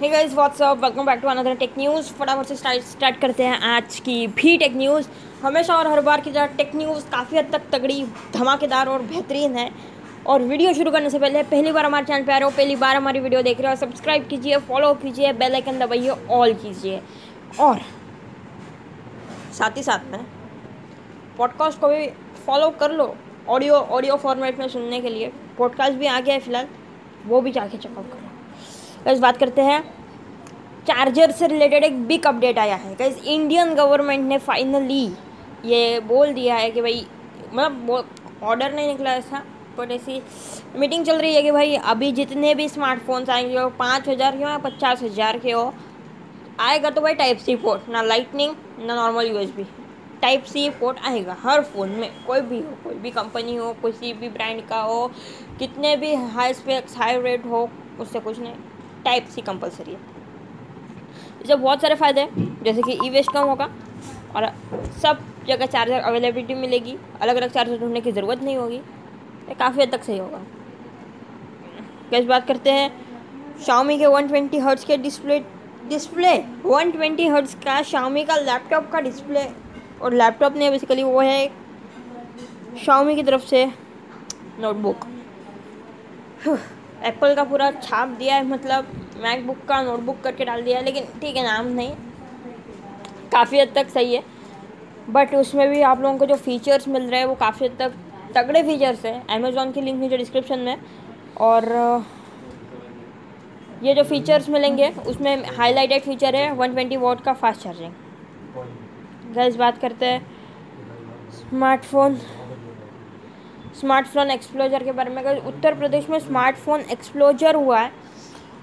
Hey guys what's up welcome back to another tech news फटाफट से start start करते हैं आज की भी टेक न्यूज़ हमेशा और हर बार की तरह टेक न्यूज़ काफ़ी हद तक तगड़ी, धमाकेदार और बेहतरीन है। और वीडियो शुरू करने से पहले, पहली बार हमारे चैनल पे आ रहे हो, पहली बार हमारी वीडियो देख रहे हो सब्सक्राइब कीजिए फॉलो कीजिए बेल आइकन दबाइए ऑल कीजिए। और साथ ही साथ में पॉडकास्ट को भी फॉलो कर लो ऑडियो ऑडियो फॉर्मेट में सुनने के लिए। पॉडकास्ट भी आ गया है फ़िलहाल, वो भी जाके चेकआउट करो। गैस बात करते हैं। चार्जर से रिलेटेड एक बिग अपडेट आया है। गैस इंडियन गवर्नमेंट ने फाइनली ये बोल दिया है कि भाई मतलब ऑर्डर नहीं निकला ऐसा बट ऐसी मीटिंग चल रही है कि भाई, अभी जितने भी स्मार्टफोन्स आएँगे, वो पाँच हज़ार के हो या पचास हज़ार के हो, आएगा तो भाई टाइप सी पोर्ट ना लाइटनिंग ना normal USB type C port आएगा हर फ़ोन में, कोई भी हो, कोई भी कंपनी हो, किसी भी ब्रांड का हो, कितने भी हाई स्पेक्स हाई रेट हो, उससे कुछ नहीं। टाइप सी कंपलसरी है। इससे बहुत सारे फ़ायदे हैं, जैसे कि ई वेस्ट कम होगा और सब जगह चार्जर अवेलेबिलिटी मिलेगी अलग अलग चार्जर ढूँढने की ज़रूरत नहीं होगी, ये काफ़ी हद तक सही होगा। कैसे बात करते हैं शाओमी के 120 ट्वेंटी हर्ट्स के डिस्प्ले डिस्प्ले 120 ट्वेंटी हर्ट्स का शाओमी का लैपटॉप का डिस्प्ले और लैपटॉप ने बेसिकली वो है शाओमी की तरफ़ से नोटबुक एप्पल का पूरा छाप दिया है मतलब मैकबुक का नोटबुक करके डाल दिया है, लेकिन ठीक है, नाम नहीं। काफ़ी हद तक सही है। बट उसमें भी आप लोगों को जो फीचर्स मिल रहे हैं, वो काफ़ी हद तक तगड़े फीचर्स हैं। अमेज़ोन की लिंक नीचे डिस्क्रिप्शन में। और, ये जो फीचर्स मिलेंगे, उसमें हाईलाइटेड फीचर है 120 ट्वेंटी वोट का फास्ट चार्जिंग गैस बात करते हैं। स्मार्टफ़ोन स्मार्टफ़ोन एक्सप्लोजर के बारे में उत्तर प्रदेश में स्मार्टफ़ोन एक्सप्लोजर हुआ है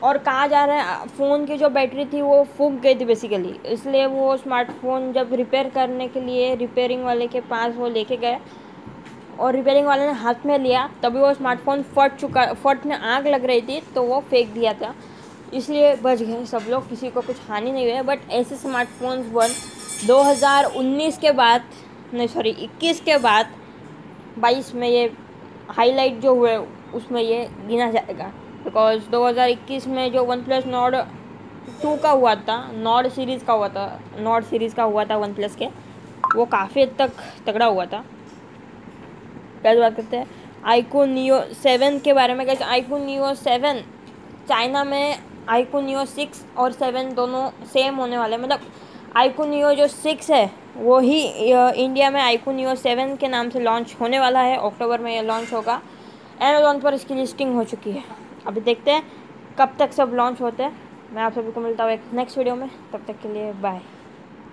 और कहा जा रहा है, फ़ोन की जो बैटरी थी वो फूक गई थी बेसिकली इसलिए वो स्मार्टफ़ोन जब रिपेयर करने के लिए रिपेयरिंग वाले के पास वो लेके गए और रिपेयरिंग वाले ने हाथ में लिया, तभी वो स्मार्टफ़ोन फट चुका फटने आग लग रही थी तो वो फेंक दिया था। इसलिए बच गए सब लोग, किसी को कुछ हानि नहीं हुई बट ऐसे स्मार्टफोन्स वन 2019 के बाद, नहीं सॉरी 21 के बाद बाईस में ये हाईलाइट जो हुए, उसमें ये गिना जाएगा। बिकॉज़ 2021 में जो वन प्लस नॉड टू का हुआ था नॉड सीरीज़ का हुआ था नॉड सीरीज़ का हुआ था वन प्लस के, वो काफ़ी हद तक तगड़ा हुआ था। कैसे बात करते हैं आईको नियो सेवन के बारे में कैसे आईको नियो सेवन चाइना में आईको नियो सिक्स और सेवन दोनों सेम होने वाले मतलब आईको नियो जो सिक्स है वो ही इंडिया में आईको नियो सेवन के नाम से लॉन्च होने वाला है अक्टूबर में यह लॉन्च होगा। अमेजोन पर इसकी लिस्टिंग हो चुकी है। अभी देखते हैं कब तक सब लॉन्च होते हैं। मैं आप सभी को मिलता हूँ एक नेक्स्ट वीडियो में। तब तक के लिए बाय